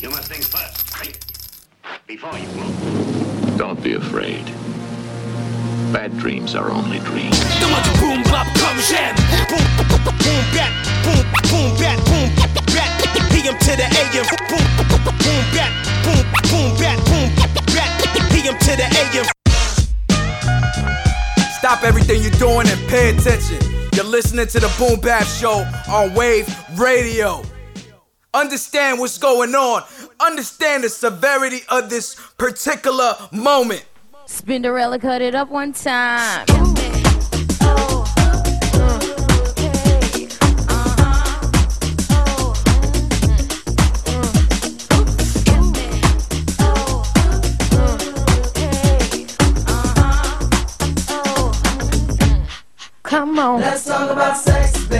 You must think first, right? Before you move. Don't be afraid. Bad dreams are only dreams. boom bop comme j'aime. Boom boom bat, boom boom bat, boom bat. PM to the AM. Boom boom bat, boom boom bat, boom bat. PM to the AM. Stop everything you're doing and pay attention. You're listening to the Boom Bap Show on Wave Radio. Understand what's going on. Understand the severity of this particular moment. Spinderella cut it up one time. Come on. Let's talk about sex, baby.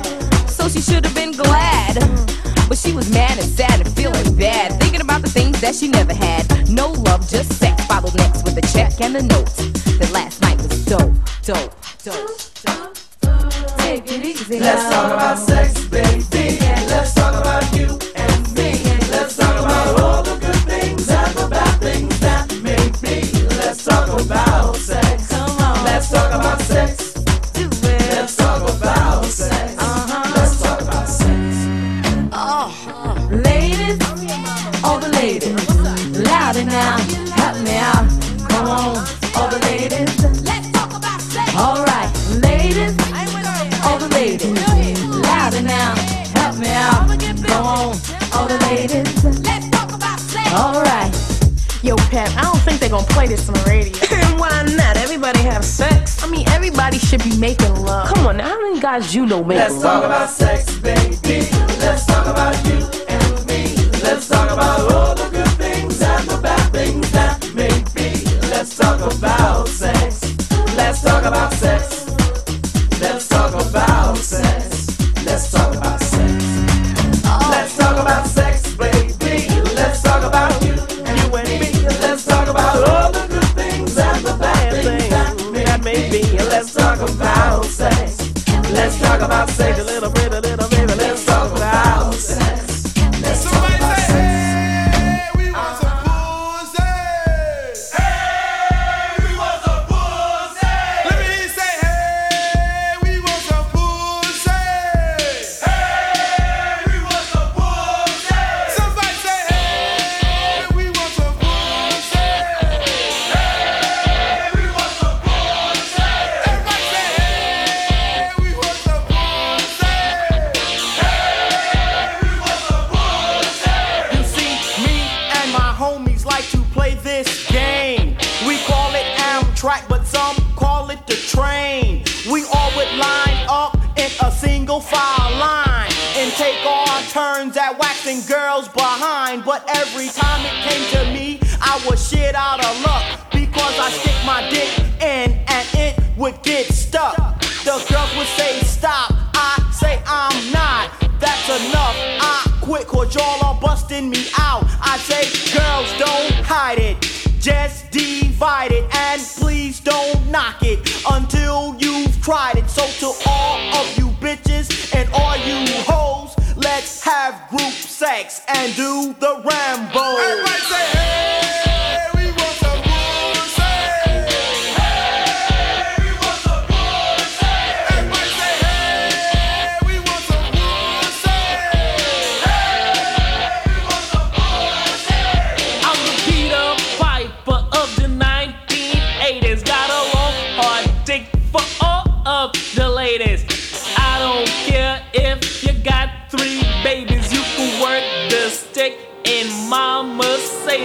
she should have been glad. But she was mad and sad and feeling bad, thinking about the things that she never had. No love, just sex. Followed next with a check and a note. That last night was dope, dope, dope, dope. Take it easy. Let's talk about sex, baby. Play this on the radio. And why not? Everybody have sex. I mean, everybody should be making love. Come on, now, how many guys you know make Let's talk about sex, baby. Let's talk about you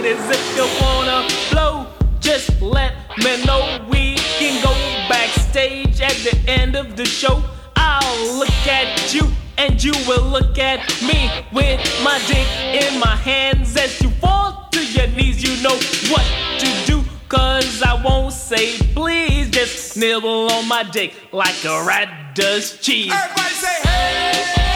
Mercedes. If you wanna blow, just let me know. We can go backstage at the end of the show. I'll look at you and you will look at me with my dick in my hands as you fall to your knees. You know what to do, cause I won't say please. Just nibble on my dick like a rat does cheese. Everybody say, hey,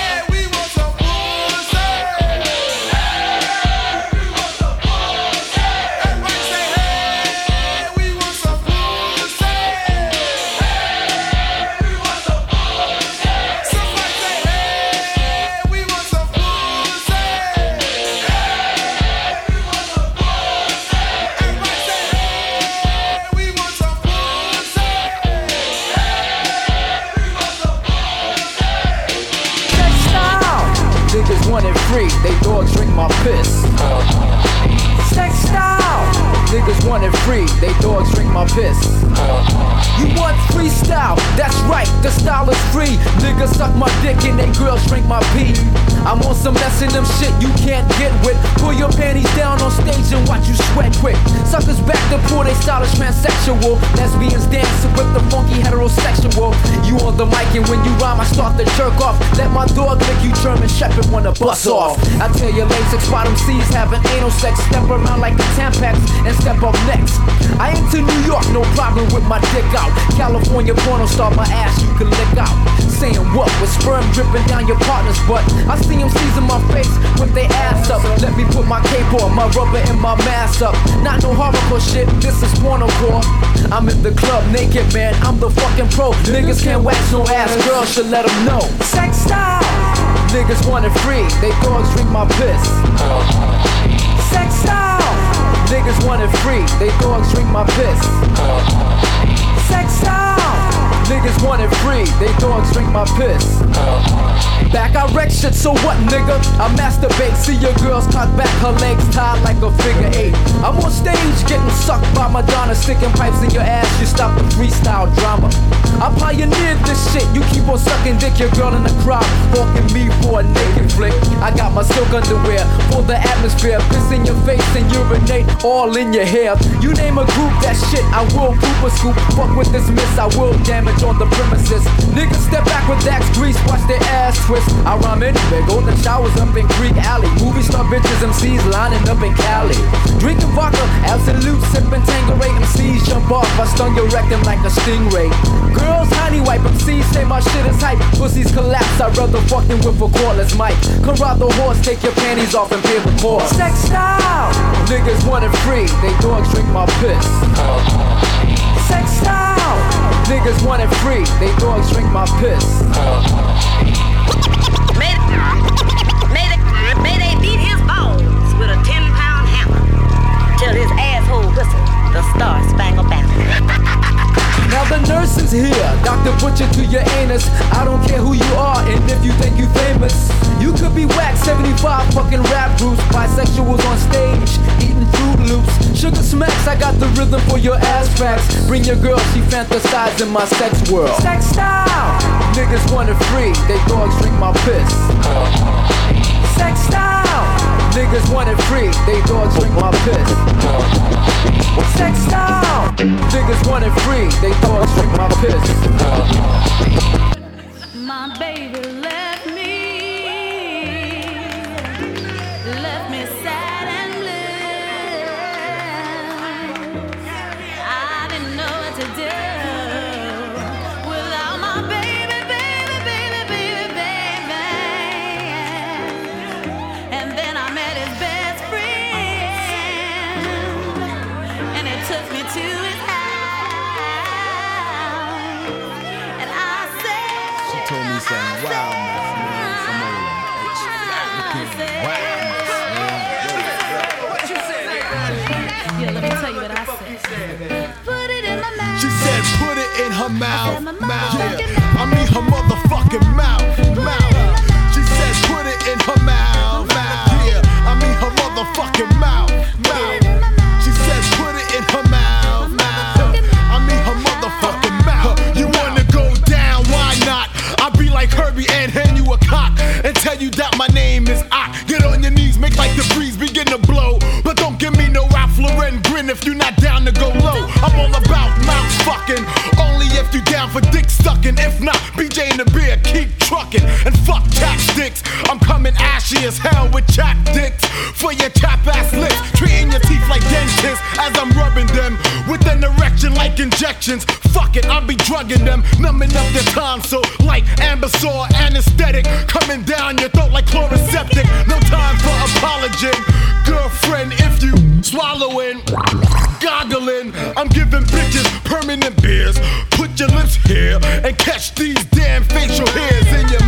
they drink my piss. Sex style. Niggas want it free, they dogs drink my piss. You want freestyle? That's right, the style is free. Niggas suck my dick and they girls drink my pee. I'm on some messing them shit you can't get with. Pull your panties down on stage and watch you sweat quick. Suckers back to pull they stylish transsexual. Lesbians dancing with the funky heterosexual. You on the mic and when you rhyme, I start to jerk off. Let my dog lick you, German Shepherd wanna bust off. I tell you, Lasix bottom C's having anal sex. Step around like a Tampax and step up next. I ain't to New York, no problem with my dick out. California porno star, my ass you can lick out. Saying what with sperm dripping down your partner's butt. I see them seizing my face with their ass up. Let me put my cape on, my rubber and my mask up. Not no hardcore shit, this is porno core. I'm in the club naked, man. I'm the fucking pro. Niggas can't wax no ass, girls should let them know. Sex style. Niggas want it free, they dogs drink my piss. Sex style. Niggas want it free, they dogs drink my piss. Sex style. Niggas want it free, they dogs drink my piss. Back I wreck shit, so what, nigga? I masturbate, see your girl's cock back, her legs tied like a figure eight. I'm on stage getting sucked by Madonna, sticking pipes in your ass. You stop the freestyle drama. I pioneered this shit. You keep on sucking dick, your girl in the crowd, walking me for a naked flick. I got my silk underwear for the atmosphere, piss in your face and urinate all in your hair. You name a group, that shit I will poop a scoop. Fuck with this miss, I will damage on the premises. Niggas step back with Dax grease, watch their ass twist. I rhyme anywhere, golden showers up in Greek Alley. Movie star bitches, MCs lining up in Cali. Drinking vodka, absolute sipping Tanqueray. MCs jump off, I stung your rectum like a stingray. Girls, honey wipe, MCs say my shit is hype. Pussies collapse, I'd rather fuck them with a cordless mic. Come ride the horse, take your panties off and pay the cost. Sex style, niggas want it free, they dogs drink my piss. Sex style, niggas want it free, they dogs drink my piss. May, may, they, may they beat his balls with a 10 pound hammer till his asshole whistle the star spangled banner. Now the nurse is here, Dr. Butcher to your anus. I don't care who you are, and if you think you famous, you could be whack 75 fucking rap groups, bisexuals on stage, eating Fruit Loops, sugar smacks. I got the rhythm for your ass cracks. Bring your girl, she fantasizing my sex world. Sex style, niggas want it free, they dogs drink my piss. Sex style, niggas want it free, they dogs drink my piss. Sex style, niggas want it free, they dogs drink my piss. Her mouth, mouth. Yeah. I mean her motherfucking mouth, mouth. She said, put it in her mouth, mouth. Yeah. I mean her motherfucking mouth, mouth. She said, put it in her mouth, mouth. I mean her motherfucking mouth. You wanna go down? Why not? I be like Herbie and hand you a cock and tell you that my name is I. Get on your knees, make like the breeze begin to blow. But don't give me no Ralph Lauren grin if you're not down to go low. I'm all about mouth fucking, only if you down for dick sucking. If not, BJ and the beer keep trucking and fuck chapsticks. I'm coming ashy as hell with chap dicks for your chap ass lips, treating your teeth like dentists as I'm rubbing them like injections. Fuck it, I'll be drugging them, numbing up their tonsil like Ambesol anesthetic, coming down your throat like Chloraseptic. No time for apology, girlfriend. If you swallowing, goggling, I'm giving bitches permanent beers. Put your lips here and catch these damn facial hairs in your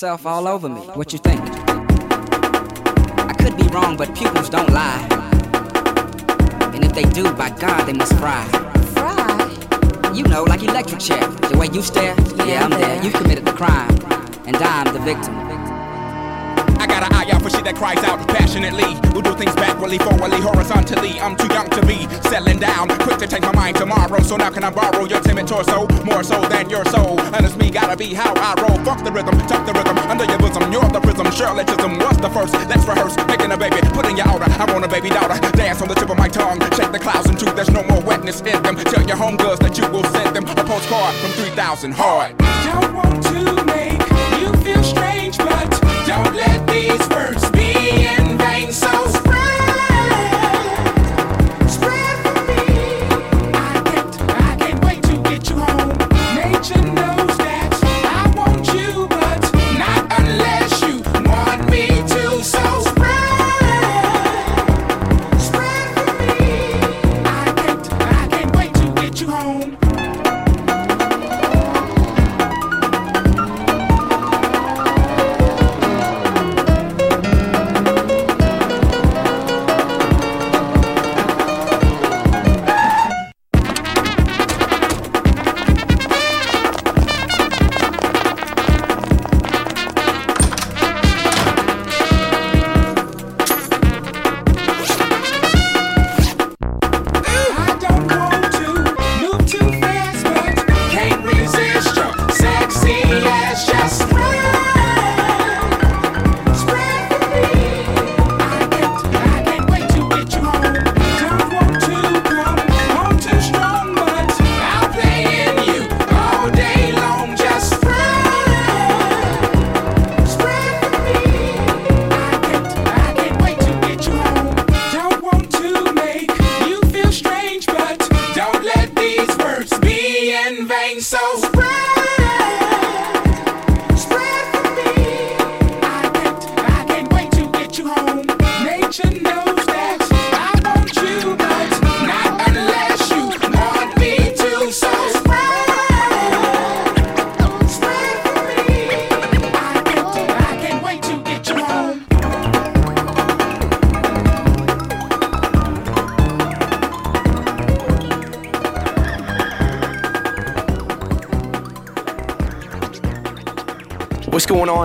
yourself all over me. What you think? I could be wrong, but pupils don't lie. And if they do, by God, they must fry. Fry? You know, like electric chair. The way you stare, yeah, I'm there. You committed the crime, and I'm the victim. Out for shit that cries out passionately. Who do things backwardly, forwardly, horizontally. I'm too young to be settling down. Quick to change my mind tomorrow. So now can I borrow your timid torso? More so than your soul. And it's me, gotta be how I roll. Fuck the rhythm, tuck the rhythm under your bosom. You're the prism, Shirleyism. What's the first? Let's rehearse. Making a baby, put in your order. I want a baby daughter. Dance on the tip of my tongue. Shake the clouds into there's no more wetness in them. Tell your homegirls that you will send them a postcard from 3000 hard. Don't want to make you feel strange, but don't let these words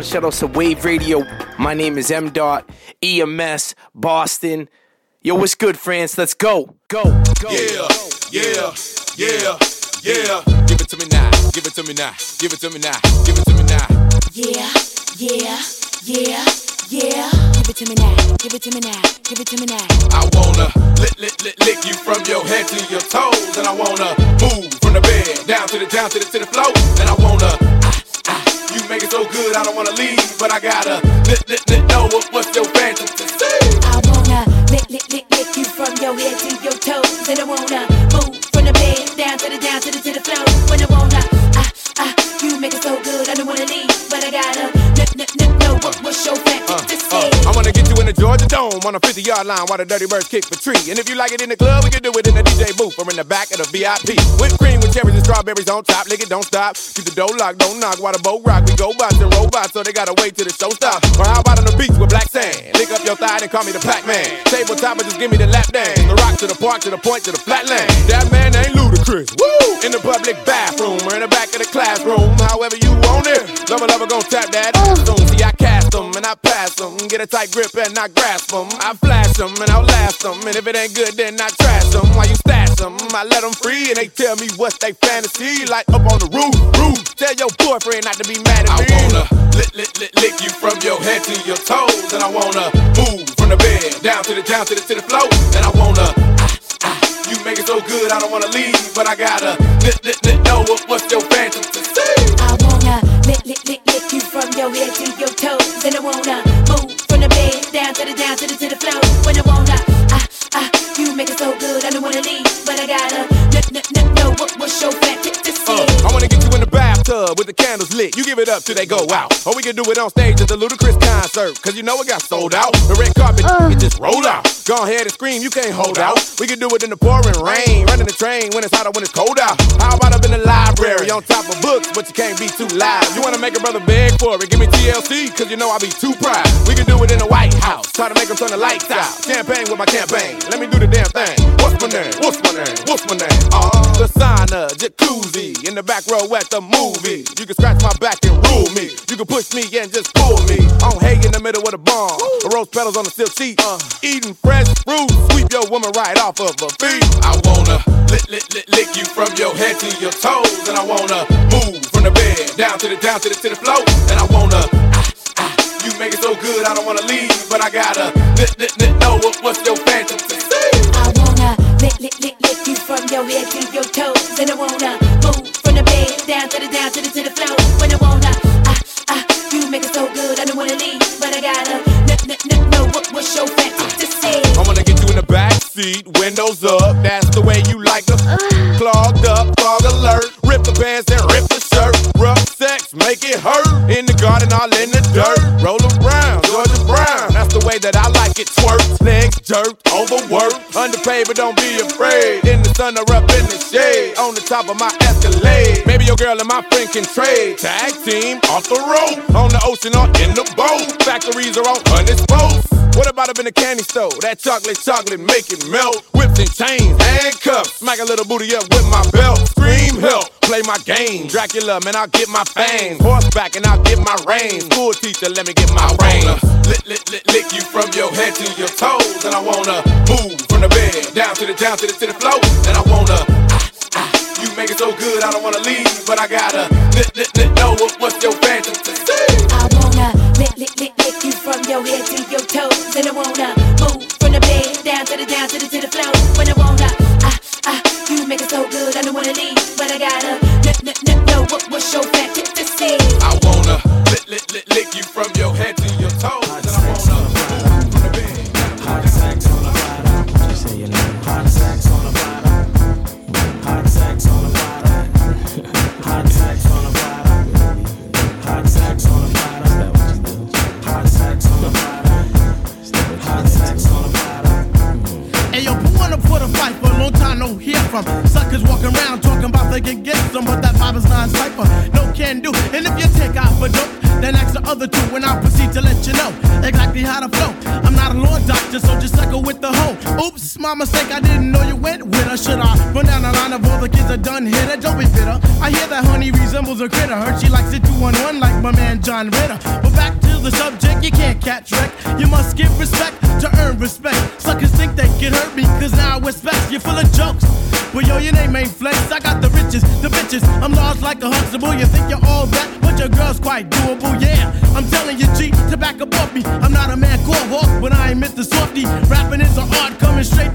Shout out to Wave Radio. My name is M. Dot EMS Boston. Yo, what's good, France? Let's go. Go. Go. Yeah, yeah, yeah, yeah. Give it to me now. Give it to me now. Give it to me now. Give it to me now. Yeah, yeah, yeah, yeah. Give it to me now. Give it to me now. Give it to me now. I wanna lick, lick, lick, lick you from your head to your toes, and I wanna move from the bed down to the down to the but I gotta on a 50 yard line while the Dirty Birds kick for tree. And if you like it in the club, we can do it in the DJ booth or in the back of the VIP. Whipped cream with cherries and strawberries on top. Lick it, don't stop. Keep the door locked, don't knock while the boat rock. We go bots and robots, so they gotta wait till the show stops. Or how about on the beach with black sand? Lick up your thigh and call me the Pac Man. Tabletop and just give me the lap dance. The rock to the park to the point to the flatland. That man ain't ludicrous. Woo! In the public bathroom or in the back of the classroom. However you want it. Lover, lover, gon' tap that. Soon see I cast them and I pass them. Get a tight grip and I grasp them. I flash them and I'll last them. And if it ain't good, then I trash them. While you stash them, I let them free and they tell me what's they fantasy. Like up on the roof, roof. Tell your boyfriend not to be mad at me. I wanna lick, lick, lick, lick you from your head to your toes. And I wanna move from the bed down to the down to the to the floor. And I wanna ah, ah, you make it so good, I don't wanna leave, but I gotta lick, lick, lick, know what, what's your fantasy. I wanna lick, lick, lick, lick you from your head to your toes, and I wanna move from the bed down to I gotta lick, lick, know what, what's your fantasy. Uh, I wanna get you in the bathtub with the candles lit. You give it up till they go out. Or we can do it on stage at the Ludacris concert. Cause you know it got sold out. The red carpet, it just roll out. Go ahead and scream, you can't hold out. We can do it in the pouring rain. Running the train when it's hot or when it's cold out. How about up in the library on top of books, but you can't be too loud. You wanna make a brother beg for it? Give me TLC, cause you know I be too proud. We can do it in the White House. Try to make them turn the lights out. Champagne with my campaign. Let me do the damn thing. What's my name? What's my name? What's my name? Uh, the sauna, jacuzzi, in the back row at the movie. You can scratch my back and rule me. You can push me and just pull me. On hay in the middle of the barn. The rose petals on the silk sheet. Uh, eating fresh fruit. Sweep your woman right off of her feet. I wanna lick, lick, lick, lick you from your head to your toes. And I wanna move from the bed down to the down to the to the floor. And I wanna ah, ah, you make it so good, I don't wanna leave, but I gotta lick, lick, lick, know what, what's your fantasy. I wanna lick, lick, lick, lick you from your head to your toes, and I wanna move from the bed down to the down to the to the floor. When I wanna, ah ah, you make it so good, I don't wanna leave, but I gotta lick, lick, lick, know what, what's your fantasy. I wanna get you in the back seat, windows up, that's the way you like us. Clogged up, fog alert, rip the pants and rip the shirt. Rough sex, make it hurt. In the garden, all in the dirt. Roll around, way that I like it. Twerk, legs jerked, overworked, underpaid, but don't be afraid. In the sun or up in the shade, on the top of my Escalade. Maybe your girl and my friend can trade. Tag team, off the road, on the ocean or in the boat. Factories are on undisposed. What about up in the candy store? That chocolate, chocolate, make it melt. Whips and chains, handcuffs. Smack a little booty up with my belt. Scream help, play my game. Dracula, man, I'll get my fangs. Horseback and I'll get my reins. School teacher, let me get my reins. Lick, lick, lick, lick you from your head to your toes. And I wanna move from the bed down to the down to the to the floor. And I wanna ah, ah, you make it so good, I don't wanna leave, but I gotta lick, lick, lick, know what, what's your fantasy. I wanna lick, lick, lick, lick you from your head to your toes, and I wanna move from the bed down to the down to the to the floor. When I wanna, ah ah, you make it so good, I don't wanna leave, but I gotta lick, lick, lick, know what, what's your fantasy. I wanna lick, lick, lick, lick you from your head to your you know exactly how to flow. I'm not a lawn doctor, so just suckle with the my mistake, I didn't know you went with her. Should I run down the line of all the kids that done hit her? Don't be bitter. I hear that honey resembles a critter. Heard she likes it two on one like my man John Ritter. But back to the subject, you can't catch wreck. You must give respect to earn respect. Suckers think they can hurt me, cause now I respect you're full of jokes. Well, yo, your name ain't flex. I got the riches, the bitches. I'm large like a Huxtable. You think you're all that, but your girl's quite doable. Yeah, I'm telling you, G, to back up me. I'm not a man called Hawk, but I ain't Mr. Softy. Rapping is an art coming straight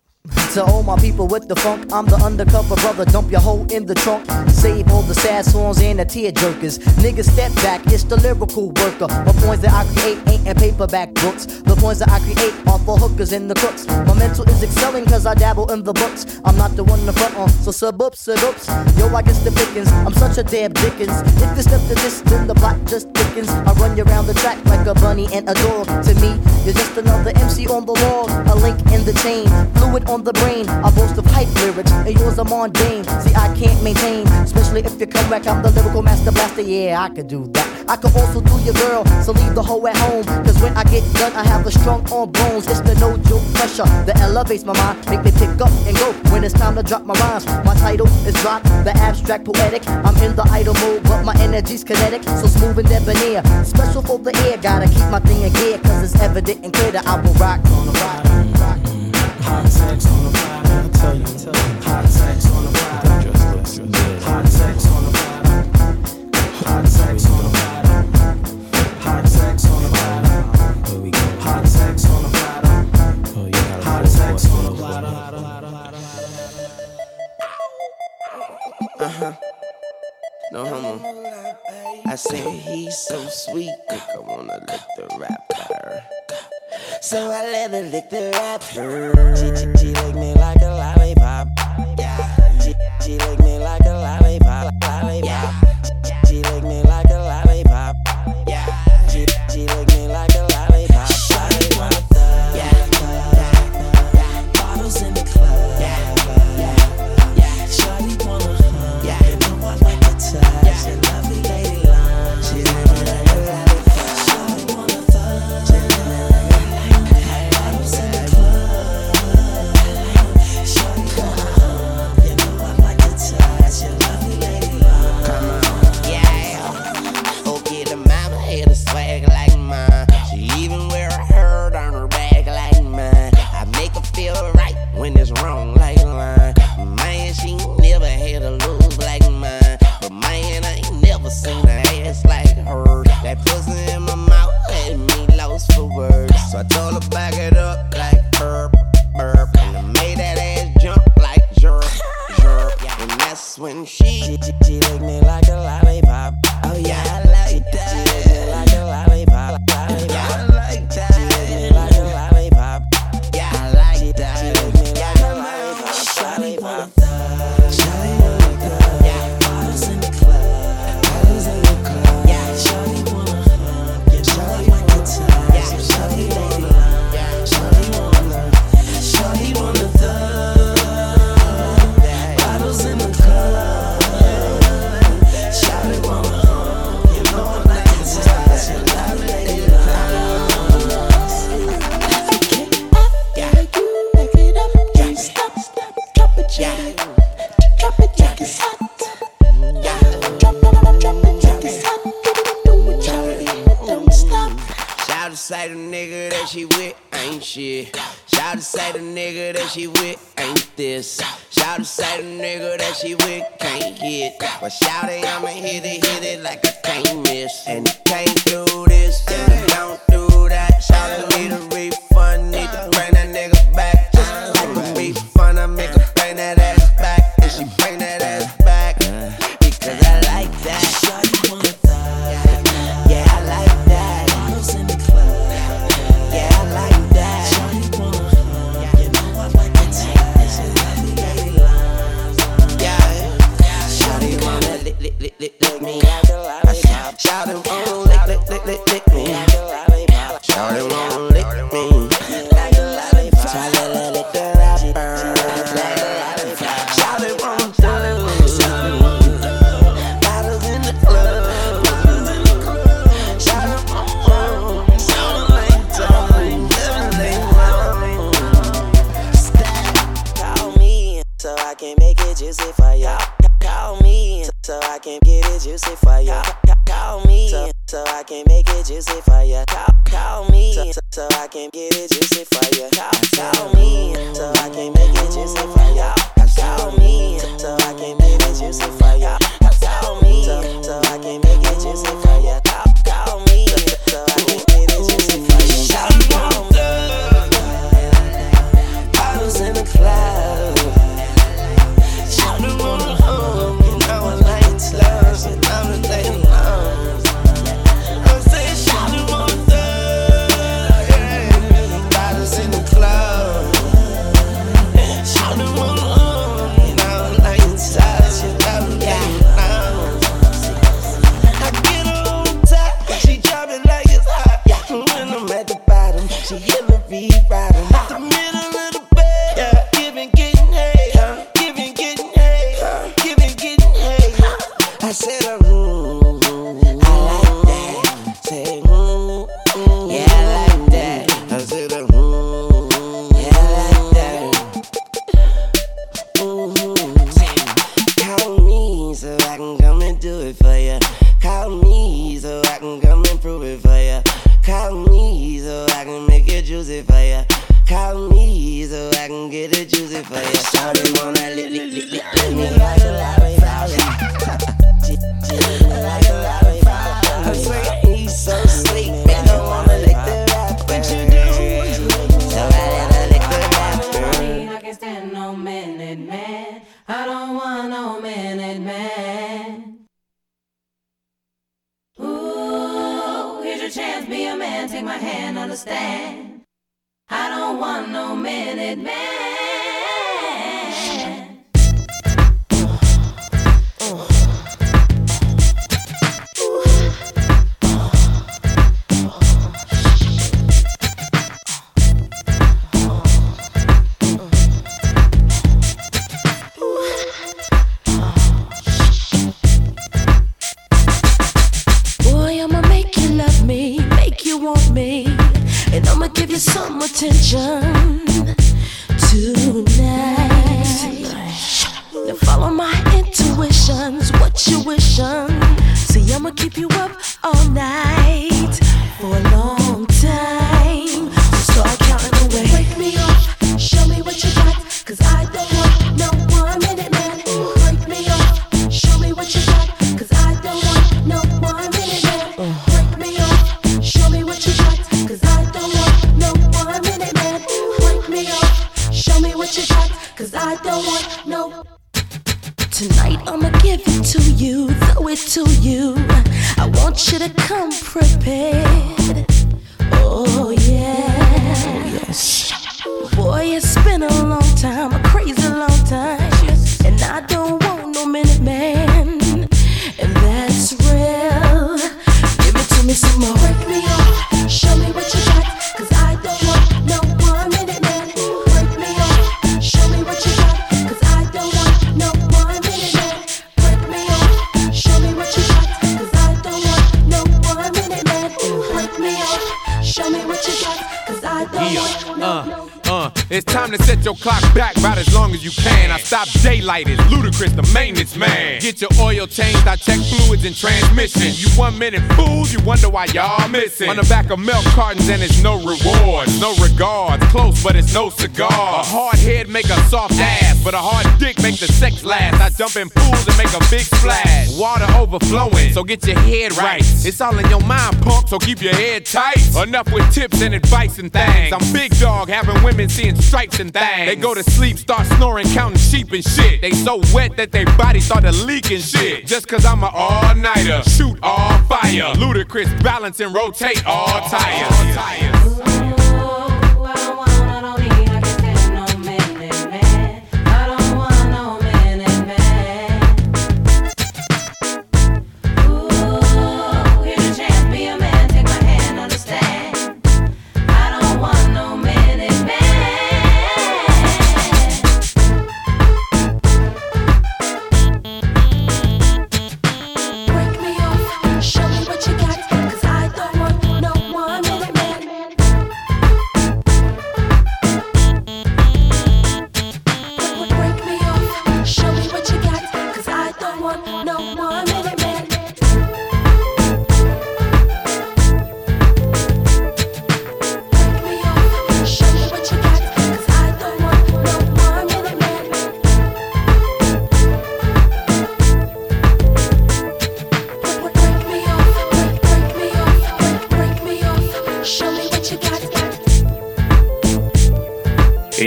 To all my people with the funk, I'm the undercover brother. Dump your hoe in the trunk. Save all the sad songs and the tear jerkers. Niggas step back, it's the lyrical worker. The points that I create ain't in paperback books. The points that I create are for hookers and the crooks. My mental is excelling cause I dabble in the books. I'm not the one the front on, so sub ups, sub ups. Yo, I guess the pickings. I'm such a damn dickens. If you step to this, then the block just thickens. I run you around the track like a bunny and a dog. To me, you're just another MC on the wall. A link in the chain, fluid on the brain. I boast of hype lyrics, and yours are mundane. See, I can't maintain, especially if you come back. I'm the lyrical master blaster. Yeah, I could do that. I could also do your girl, so leave the hoe at home. Cause when I get done, I have a strong arm bones. It's the no joke pressure that elevates my mind, make me pick up and go when it's time to drop my rhymes. My title is drop, the abstract poetic. I'm in the idle mode, but my energy's kinetic, so smooth and debonair. Special for the air, gotta keep my thing in gear, cause it's evident and clear that I will rock on the rock. Hot sex on the platter. I tell you, tell you. Hot sex on the platter. Hot sex on the platter. Hot sex on the platter. Hot sex on the platter. Here we go. Hot sex on the platter. Oh, you gotta Hot sex on the platter. Uh huh. No homo. I said he's so sweet, I wanna lick the rapper. So I let her lick the rapper. She, she, she lick me like a lollipop. Yeah. She, she lick me like a lollipop. understand. I don't want no minute man. It's time to set your clock back about as long as you can. I stop daylighting, Ludacris, the maintenance man. Get your oil changed, I check fluids and transmission. You one minute fools, you wonder why y'all missing. On the back of milk cartons and it's no reward, no regard. Close, but it's no cigar. A hard head make a soft ass, but a hard dick make the sex last. I jump in pools and make a big splash. Water overflowing, so get your head right. It's all in your mind, punk, so keep your head tight. Enough with tips and advice and things. I'm big dog, having women seeing stripes and things. They go to sleep, start snoring, counting sheep and shit. They so wet that their bodies started leaking shit. Just cause I'm a all nighter, shoot all fire. Ludacris balance and rotate all tires. All tires.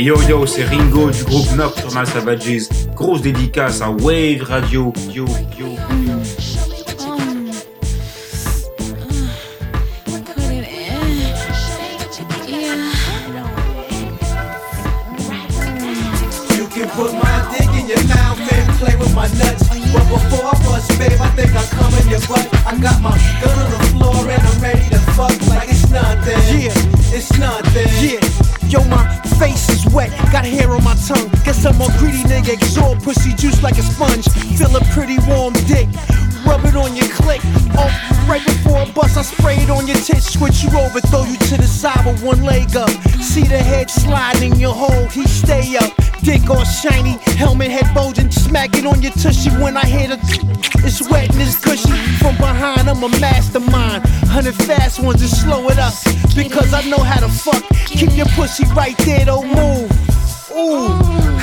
Yo yo, c'est Ringo du groupe Nocturnal Savages. Grosse dédicace à Wave Radio. Yo yo. You can put my dick in your mouth and play with my nuts. But before I bust, babe, I think I'll come in your butt. I got my gun on the floor and I'm ready to fuck like it's nothing. Yeah, it's nothing. Yeah. Yo, my face is wet, got hair on my tongue. Guess I'm a greedy nigga, exhort pussy juice like a sponge. Feel a pretty warm dick, rub it on your click. Oh, right before a bust, I spray it on your tits, switch you over, throw you to the side with one leg up. See the head sliding in your hole, he stay up. Dick all shiny, helmet head bulging, smack it on your tushy when I hit a. It's wet and it's gushy. From behind, I'm a mastermind. Hundred fast ones and slow it up. Because I know how to fuck. Keep your pussy right there, don't move. Ooh,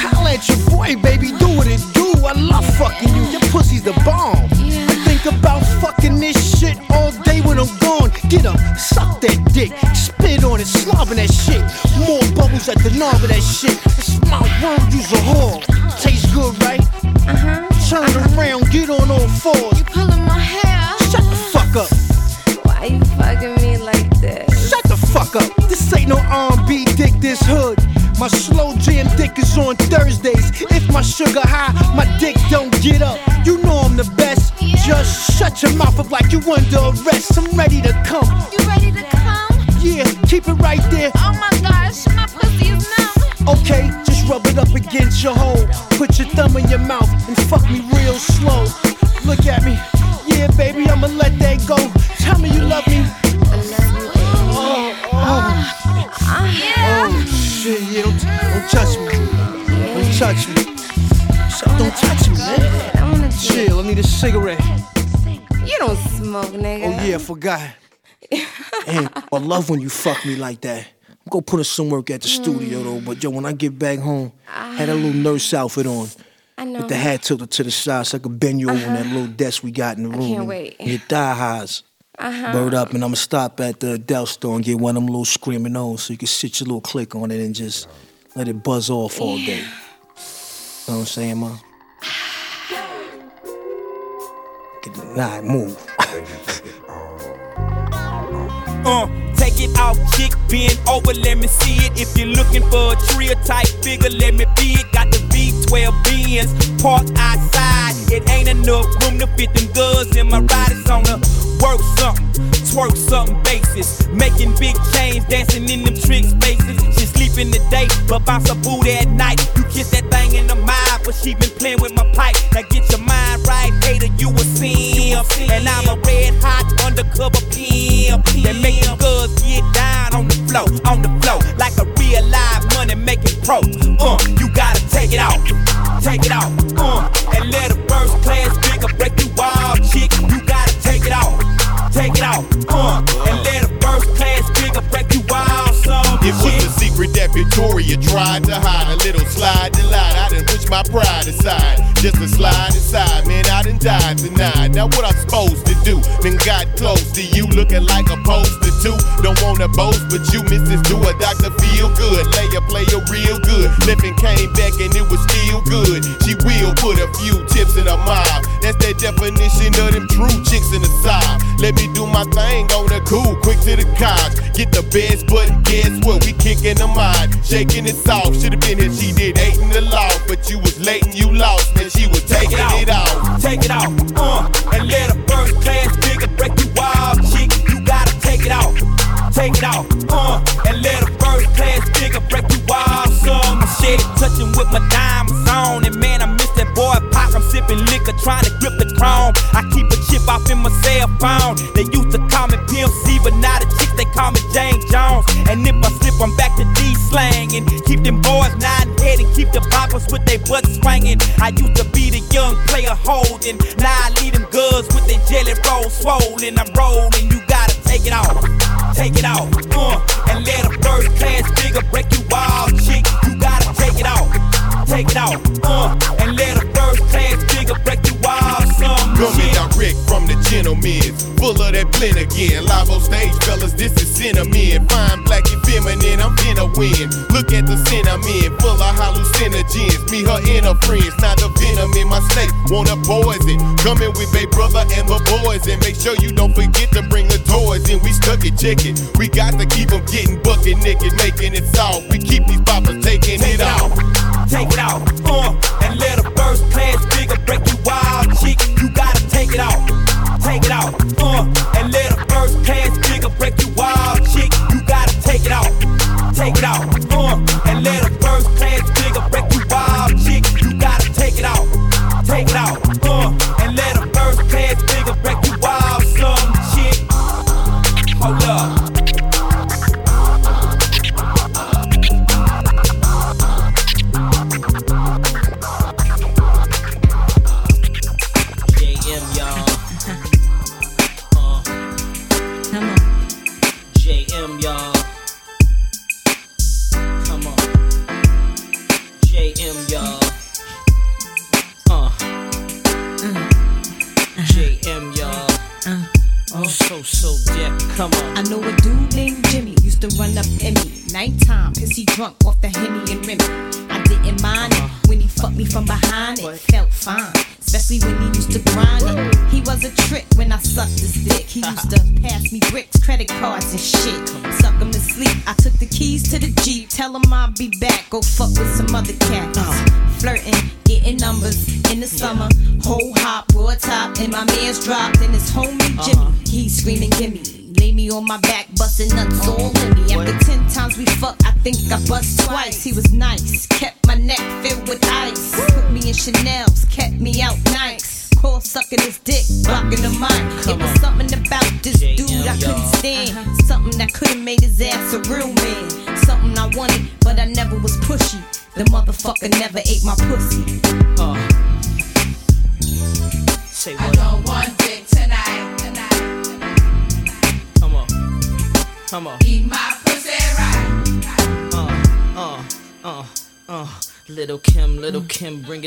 holla at your boy, baby. Do what it do. I love fucking you. Your pussy's the bomb. I think about fucking this shit all day when I'm gone. Get up, suck that dick, spit on it, slobbing that shit. More bubbles at the knob of that shit. It's my word, you's a whore. Tastes good, right? Uh-huh. Turn around, get on all fours. You pulling my hair? Shut the fuck up. Why you fucking me like this? Shut the fuck up. This ain't no R&B dick, this hood. My slow jam dick is on Thursdays. If my sugar high, my dick don't get up. You know I'm the best. Just shut your mouth up like you under arrest. I'm ready to come. You ready to come? Yeah, keep it right there. Oh my gosh, my pussy is numb. Okay, just rub it up against your hole. Put your thumb in your mouth and fuck me real slow. Look at me. Yeah, baby, I'ma let that go. Tell me you love me. I love you. Oh, oh. Oh, shit, yeah, don't, don't touch me. Don't touch me. Don't touch me, man. Chill, I need a cigarette. You don't smoke, nigga. Oh, yeah, I forgot. Damn, I love when you fuck me like that. I'm gonna put in some work at the studio though, but yo, when I get back home, had a little nurse outfit on. I know. With the hat tilted to the side so I could bend you over on that little desk we got in the room. can't and- wait. and your thigh highs. Uh-huh. Bird up, and I'ma stop at the Dell store and get one of them little screaming O's so you can sit your little click on it and just let it buzz off all day. You know what I'm saying, ma? Get the nah, move. Uh, take it off, chick, bend over, let me see it. If you're looking for a trio type figure, let me be it. Got the V12 Benz parked outside. It ain't enough room to fit them goods in my ride. It's on a work something, twerk something basis. Making big change, dancing in them trick spaces. She sleep in the day, but bounce a booty at night. You kiss that thing in the mind, but she been playing with my pipe. Now get your mind hater, you a simp. And I'm a red hot undercover pimp. That make the girls get down on the floor, on the floor. Like a real live money making pro. Uh, you gotta take it out, take it out. Uh, and let a first class figure break you off, chick. You gotta take it out, take it out. Uh, Victoria tried to hide. A little slide to lie. I done push my pride aside. Just to slide inside, man, I done died tonight. Now what I'm supposed to do? Then got close to you, looking like a poster too. Don't wanna boast, but you Mrs. Do a doctor feel good. Lay a player real good. Lippin' came back and it was still good. She will put a few tips in her mouth. That's that definition of them true chicks in the south. Let me do my thing on the cool, quick to the couch. Get the best, but guess what? We kicking them out, shaking it soft. Should've been here, she did eight in the loft, but you was late and you lost, man. She was taking it out. Take it out, uh, and let a first class figure break you off, chick. You gotta take it out, take it out, uh, and let a first class figure break you off. Some shit touching with my diamonds on, and man, I miss that boy Pac. I'm sipping liquor, trying to grip the chrome. I keep a chip off in my cell phone. They used to call me Pimp C, but now the chicks they call me James Jones. And if I slip, I'm back to D slang and keep them boys nodding head and keep the poppers with their butts swinging. I used to be the young player holding, now I lead them girls with their jelly roll swollen. I'm rolling, you gotta take it off, take it off, uh, and let a first class figure break you off, chick. You gotta take it off, take it off, uh, and let a class break you. Some Coming direct from the gentlemen, Full of that blend again. Live on stage, fellas, this is cinnamon. Fine, black, and feminine, I'm finna win. Look at the sin I'm in, full of hallucinogens. Me, her, and her friends. Now the venom in my snake, wanna poison. Coming with baby brother and the boys. And make sure you don't forget to bring the toys in. We stuck it, check it. We got to keep them getting bucket naked, making it soft. We keep these poppers taking it it off. Take it out, uh, and let a first class figure break you wild, chick. You gotta take it out, take it out,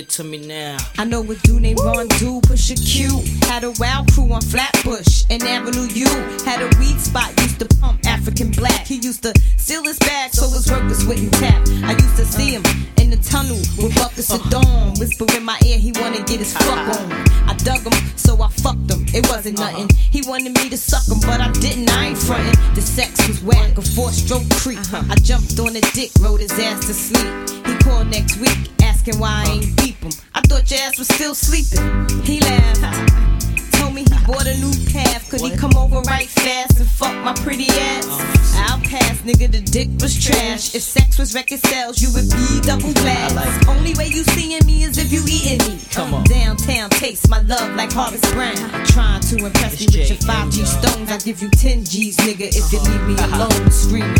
it to me now. I know a dude named Ron Do, push a Q. Had a wild crew on Flatbush and Avenue U. Had a weed spot, used to pump African black. He used to steal his bag so his workers wouldn't tap. I used to see him in the tunnel with buckets of dawn. Whisper in my ear, he wanna get his fuck on. I dug him, so I fucked him. It wasn't uh-huh. nothing. He wanted me to suck him, but I didn't. I ain't frontin'. The sex was whack, a four stroke creep. Uh-huh. I jumped on the dick, rode his ass to sleep. He called next week, asking why I ain't beep him. I thought your ass was still sleeping. He laughed. Told me he bought a new path. Could he come over right fast and fuck my pretty ass? Oh. I'll pass, nigga. The dick was trash. If sex was record sales, you would be double glass. Only way you seeing me is if you eating me. Come on. Downtown taste my love like Harvest Brown. Trying to impress me with your 5G stones. I give you 10 G's, nigga, if you leave me uh-huh. alone screaming.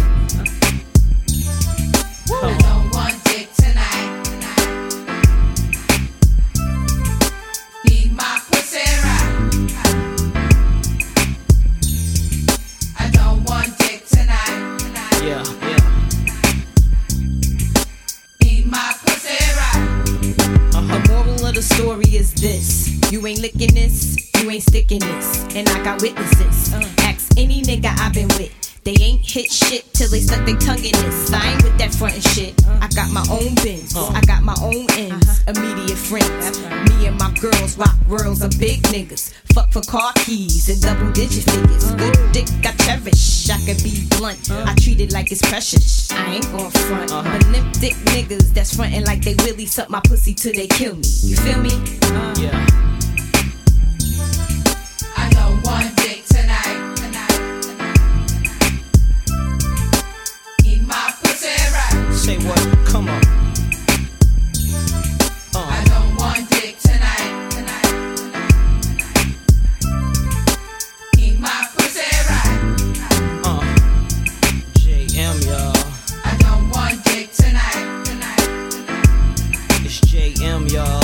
I don't story is this You ain't licking this, you ain't sticking this. And I got witnesses. Uh. Ask any nigga I've been with. They ain't hit shit till they stuck their tongue in this. I ain't with that front and shit. I got my own bins. I got my own ends. Uh-huh. Immediate friends. Me and my girls rock worlds of big niggas. Fuck for car keys and double digit figures. Uh-huh. Good dick I cherish. I can be blunt. Uh-huh. I treat it like it's precious. I ain't gon' front. But limp dick niggas that's frontin' like they really suck my pussy till they kill me. You feel me? Yeah. Say what? Come on. I don't want dick tonight. Eat my pussy right. Uh. JM, y'all. I don't want dick tonight. It's JM, y'all.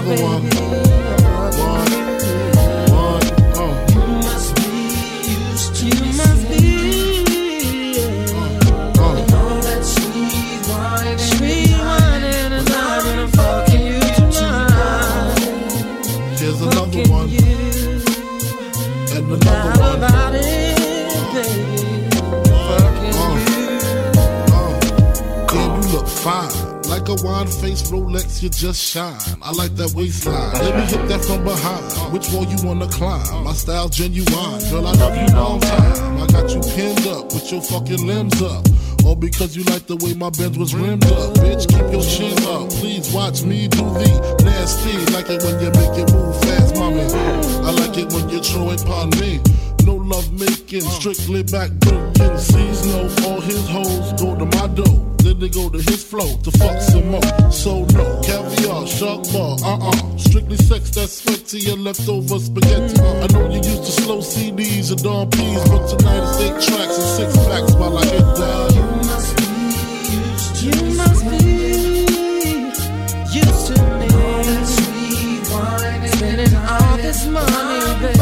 another one. A wine face Rolex, you just shine. I like that waistline. Let me hit that from behind. Which wall you wanna climb? My style genuine. Girl, I love you long time. I got you pinned up with your fucking limbs up. All because you like the way my Benz was rimmed up. Bitch, keep your chin up. Please watch me do the nasty. Like it when you make it move fast, mommy. I like it when you throw it upon me. No love making, strictly back bringing. Sees no, all his hoes go to my dough. Then they go to his flow to fuck some more. So no, caviar, shark bar, uh-uh. Strictly sex that's to your leftover spaghetti. I know you used to slow CDs and Dom P's, but tonight it's eight tracks and six packs while I hit that. You must be used to You must be used to me. All sweet wine Spending all this money, baby,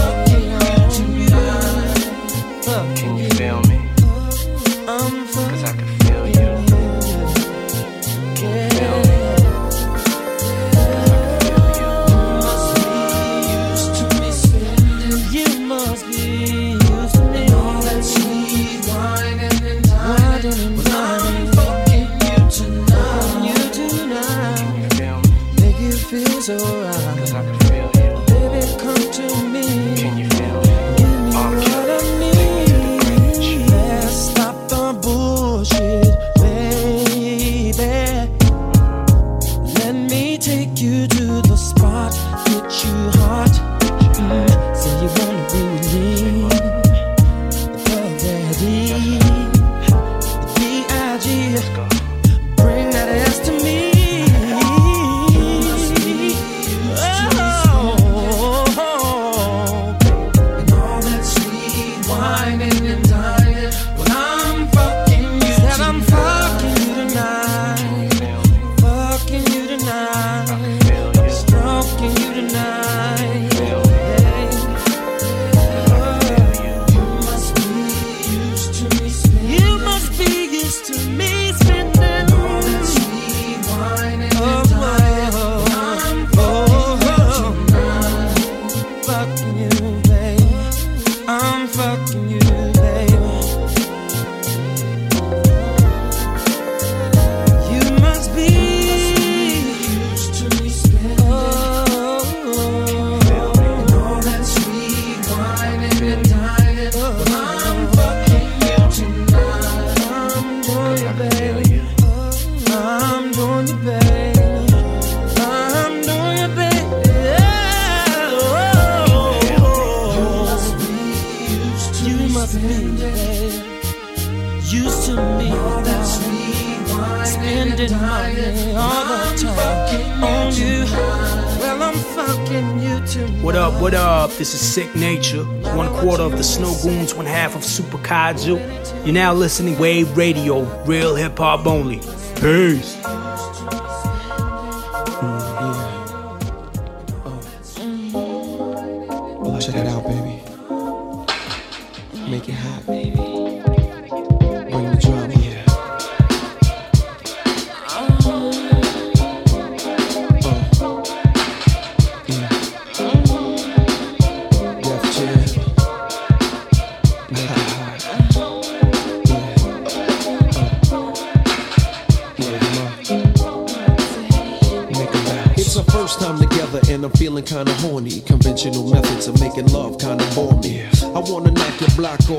What up, what up? This is Sick Nature, one quarter of the Snow Goons, one half of Super Kaiju. You're now listening Wave Radio, real hip hop only. Peace.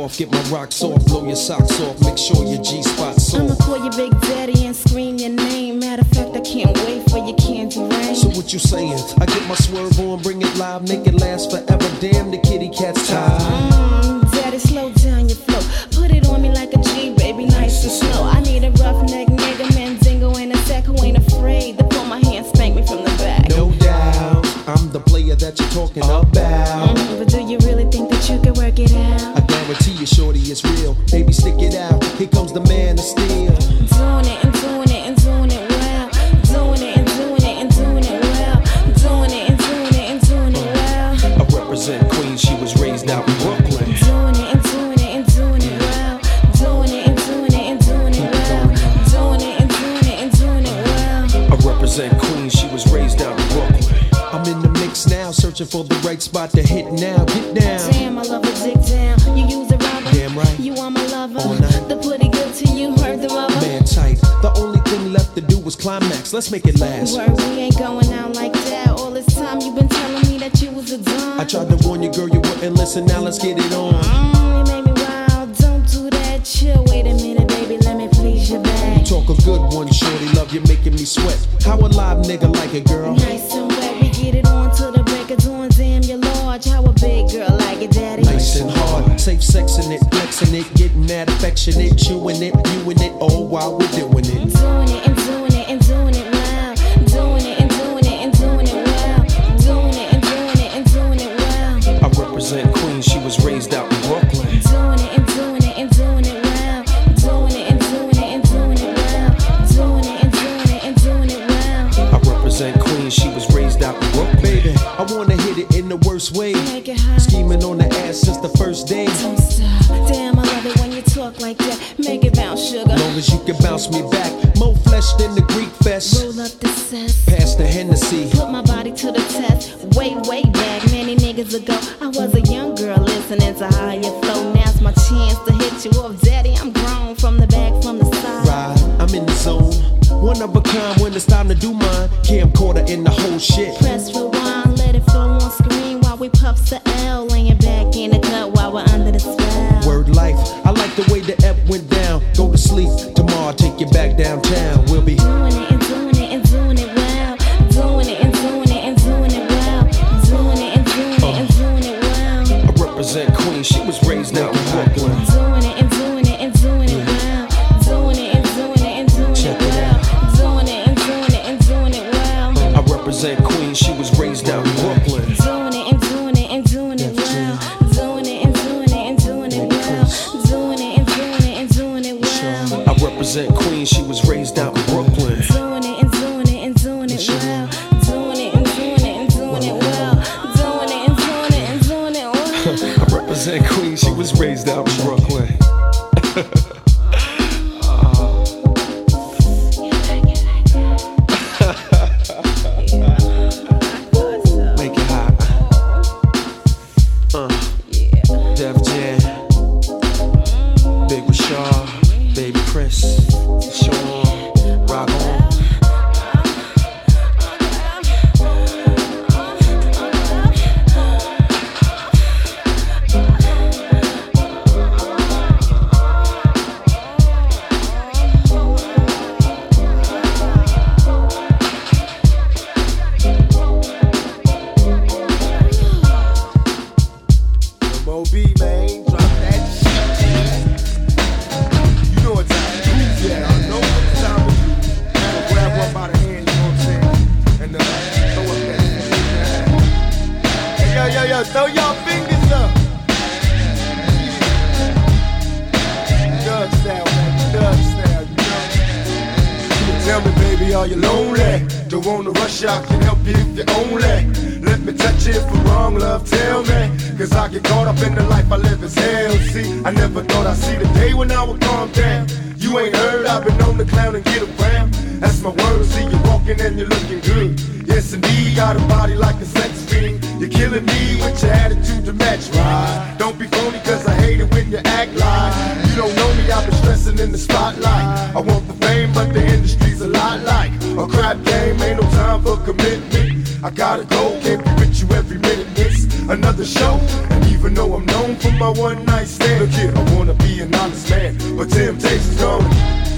off, get my rocks off, blow your socks off, make sure your G spot's off. I'ma call your big daddy and scream your name. Matter of fact, I can't wait for your candy rain. So what you saying? I get my swerve climax, let's make it last. Word, we ain't going out like that. All this time you've been telling me that you was a gun. I tried to warn you, girl, you wouldn't listen. Now let's get it on. Mm, you made me wild. Don't do that. Chill. Wait a minute, baby. Let me please your back. You Talk a good one, shorty. Love you, making me sweat. How a live nigga like it, girl? Nice and wet. We get it on till the break of dawn. Damn, you're large. How a big girl like it, daddy. Nice and hard. Safe sexing it, flexing it, getting that affectionate, chewing it, viewing it. Oh, while we do queen, she was raised out in Brooklyn. Doing it and doing in the spotlight. I want the fame, but the industry's a lot like a crap game. Ain't no time for commitment. I gotta go, can't be with you every minute. It's another show, and even though I'm known for my one night stand, look here, I wanna be an honest man, but temptation's gone.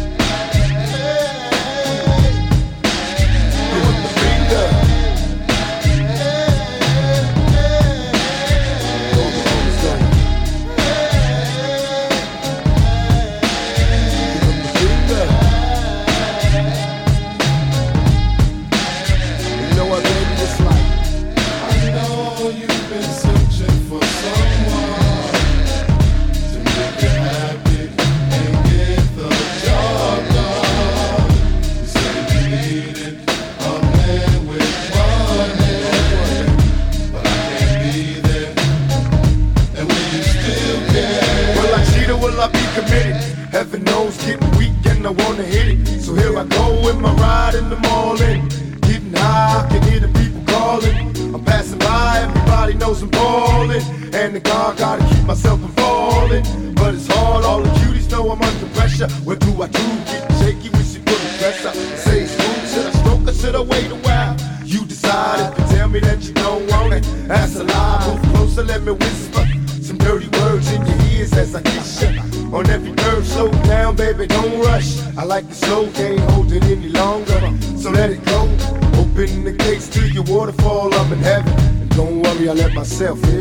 selfie.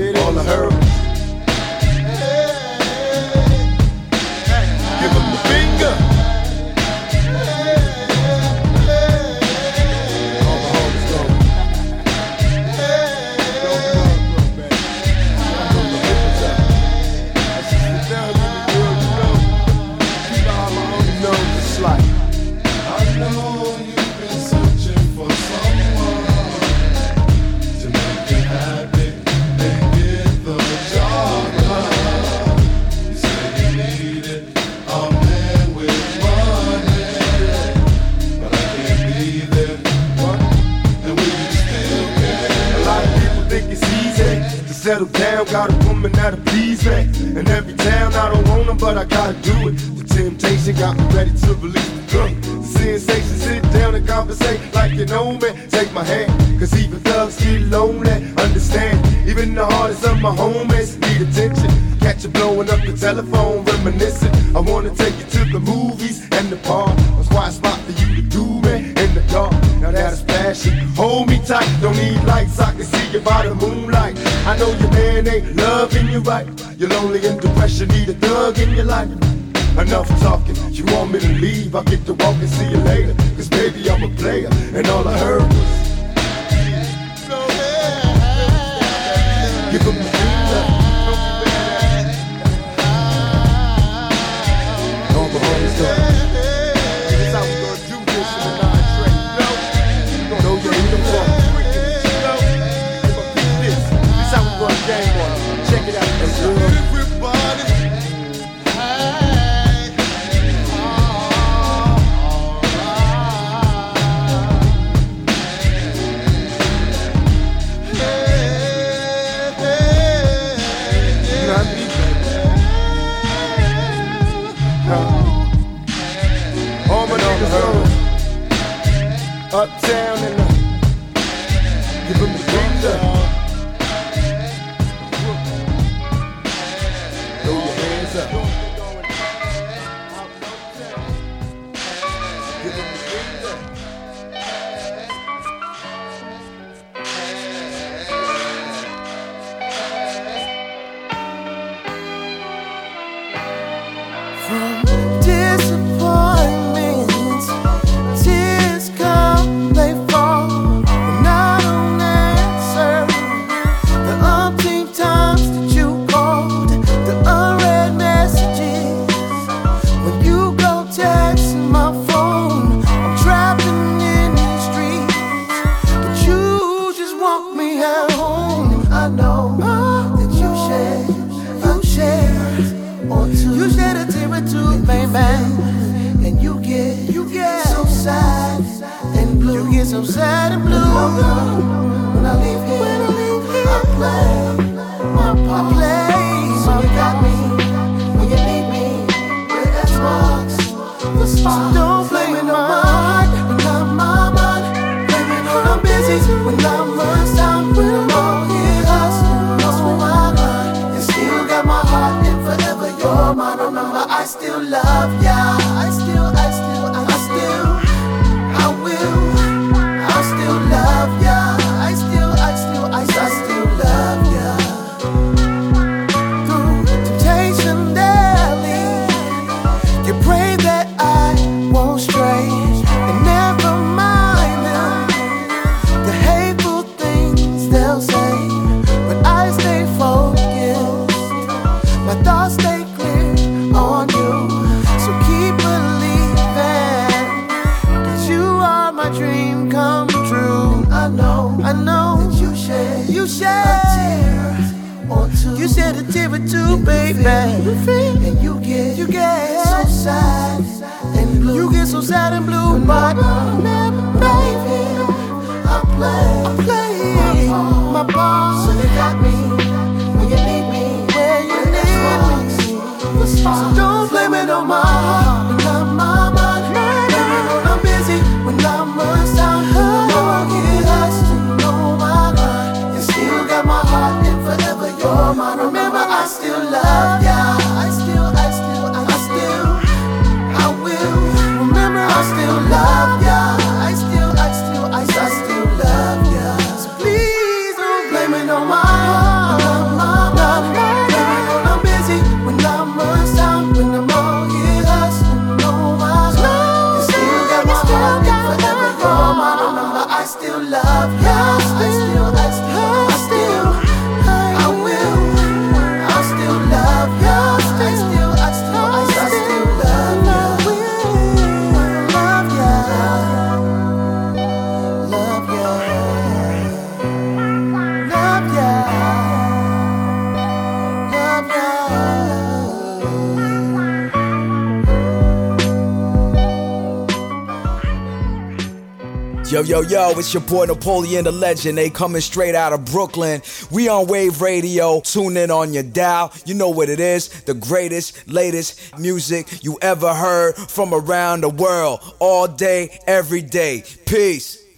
Steve, I get Uptown and my thoughts stay clear on you. So keep believing that you are my dream come true. I know, I know that you shed, you shed a tear or two. You shed a tear or two, and baby. You feel, and you get, you get so sad and blue. You get so sad and blue, my baby. I play, I play my part. So Don't blame it on my heart. Yo, yo, it's your boy Napoleon the Legend. They coming straight out of Brooklyn. We on Wave Radio. Tune in on your dial. You know what it is. The greatest, latest music you ever heard from around the world. All day, every day. Peace.